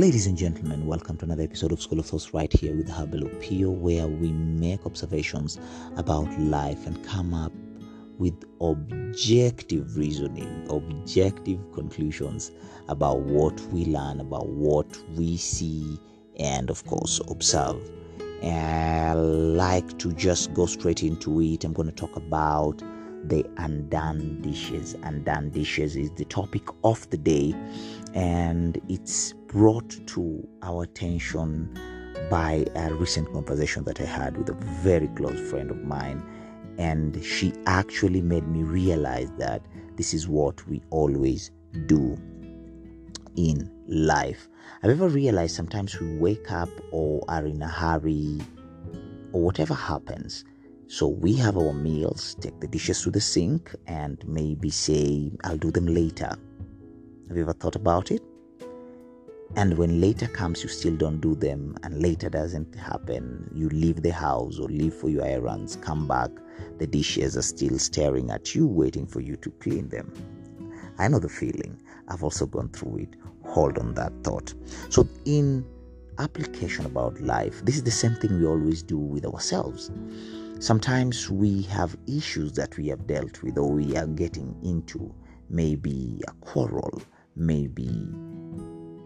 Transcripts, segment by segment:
Ladies and gentlemen, welcome to another episode of School of Thoughts right here with Habelo Pio, where we make observations about life and come up with objective reasoning, objective conclusions about what we learn, about what we see, and of course, observe. And I like to just go straight into it. I'm going to talk about the undone dishes. Undone dishes is the topic of the day, and it's brought to our attention by a recent conversation that I had with a very close friend of mine. And she actually made me realize that this is what we always do in life. I've ever realized sometimes we wake up or are in a hurry or whatever happens. So we have our meals, take the dishes to the sink, and maybe say, I'll do them later. Have you ever thought about it? And when later comes, you still don't do them, and later doesn't happen. You leave the house or leave for your errands, come back, the dishes are still staring at you, waiting for you to clean them. I know the feeling. I've also gone through it. Hold on that thought. So, in application about life, this is the same thing we always do with ourselves. Sometimes we have issues that we have dealt with or we are getting into, maybe a quarrel, maybe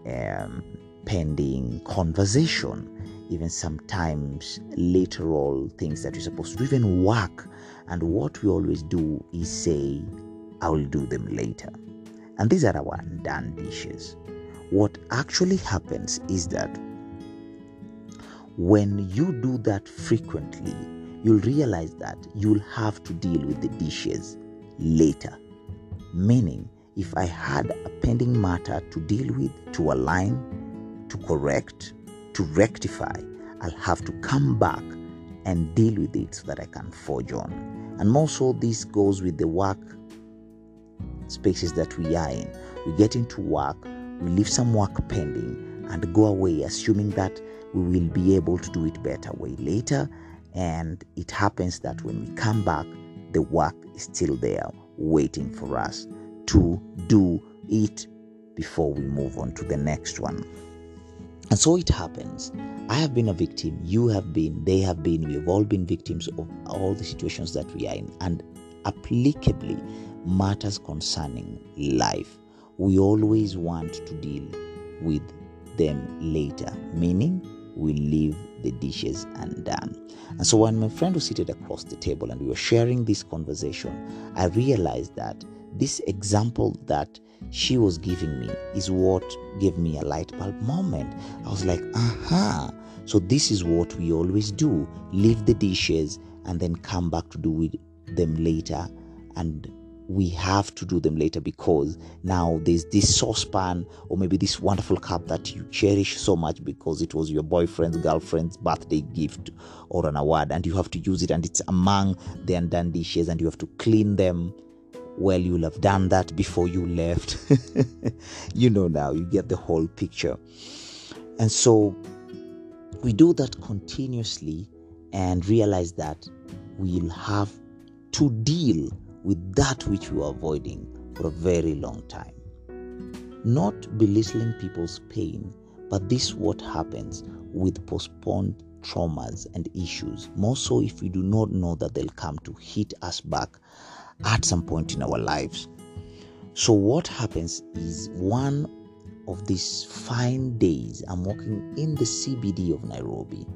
um, pending conversation, even sometimes literal things that you're supposed to even work. And what we always do is say, I will do them later. And these are our undone dishes. What actually happens is that when you do that frequently, you'll realize that you'll have to deal with the dishes later. Meaning, if I had a pending matter to deal with, to align, to correct, to rectify, I'll have to come back and deal with it so that I can forge on. And more so, this goes with the work spaces that we are in. We get into work, we leave some work pending, and go away assuming that we will be able to do it better way later. And it happens that when we come back, the work is still there waiting for us to do it before we move on to the next one. And so it happens. I have been a victim, you have been, they have been, we have all been victims of all the situations that we are in. And applicably, matters concerning life, we always want to deal with them later, meaning we leave the dishes undone. And so when my friend was seated across the table and we were sharing this conversation, I realized that this example that she was giving me is what gave me a light bulb moment. I was like, aha. So this is what we always do leave the dishes and then come back to do with them later. And we have to do them later because now there's this saucepan or maybe this wonderful cup that you cherish so much because it was your boyfriend's girlfriend's birthday gift or an award and you have to use it and it's among the undone dishes and you have to clean them. Well you'll have done that before you left. You know now you get the whole picture. And so we do that continuously and realize that we'll have to deal with that which we were avoiding for a very long time. Not belittling people's pain, but this is what happens with postponed traumas and issues, more so if we do not know that they'll come to hit us back at some point in our lives. So, what happens is one of these fine days, I'm walking in the CBD of Nairobi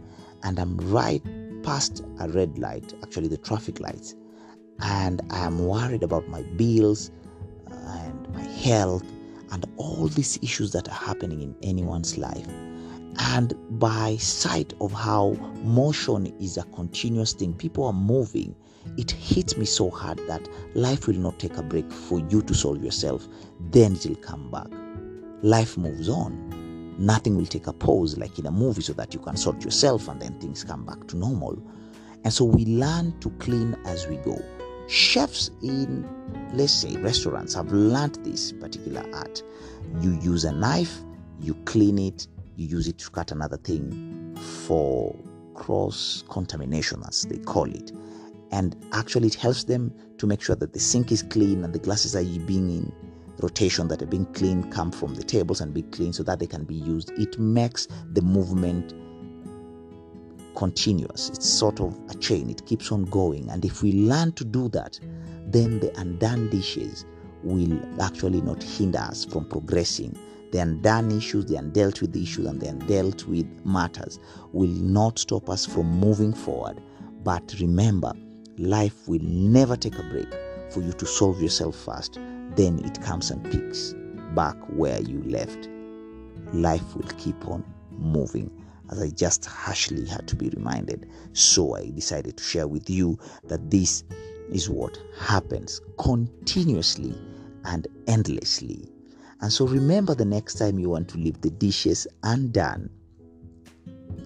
and I'm right past a red light, actually, the traffic lights and I am worried about my bills uh, and my health and all these issues that are happening in anyone's life. And by sight of how motion is a continuous thing, people are moving, it hits me so hard that life will not take a break for you to solve yourself, then it will come back. Life moves on. Nothing will take a pause like in a movie so that you can sort yourself and then things come back to normal. And so we learn to clean as we go chefs in let's say restaurants have learned this particular art you use a knife you clean it you use it to cut another thing for cross contamination as they call it and actually it helps them to make sure that the sink is clean and the glasses are being in rotation that are being cleaned come from the tables and be clean so that they can be used. It makes the movement continuous. It's sort of a chain, it keeps on going. And if we learn to do that, then the undone dishes will actually not hinder us from progressing. The undone issues, the undealt with issues, and the undealt with matters will not stop us from moving forward. But remember, life will never take a break for you to solve yourself first. Then it comes and picks back where you left. Life will keep on moving as I just harshly had to be reminded. So I decided to share with you that this is what happens continuously and endlessly. And so remember the next time you want to leave the dishes undone,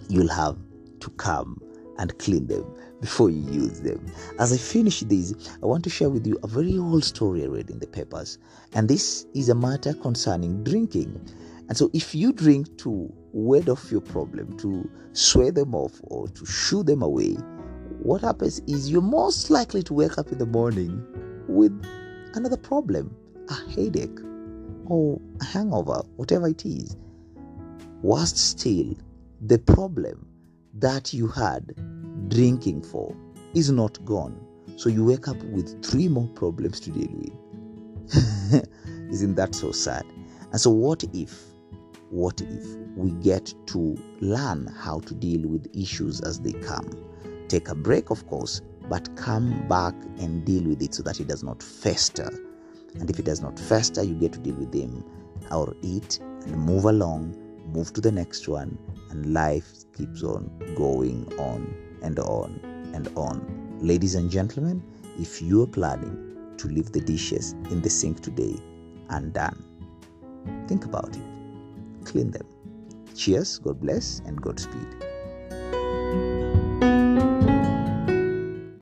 you'll have to come and clean them before you use them. As I finish this, I want to share with you a very old story I read in the papers. And this is a matter concerning drinking. And so if you drink to ward off your problem, to sway them off, or to shoo them away, what happens is you're most likely to wake up in the morning with another problem a headache or a hangover, whatever it is. Worst still, the problem that you had drinking for is not gone. So you wake up with three more problems to deal with. Isn't that so sad? And so, what if, what if we get to learn how to deal with issues as they come? Take a break, of course, but come back and deal with it so that it does not fester. And if it does not fester, you get to deal with them or eat and move along, move to the next one, and life keeps on going on and on and on. Ladies and gentlemen, if you are planning to leave the dishes in the sink today undone, think about it. Them. Cheers, God bless, and Godspeed.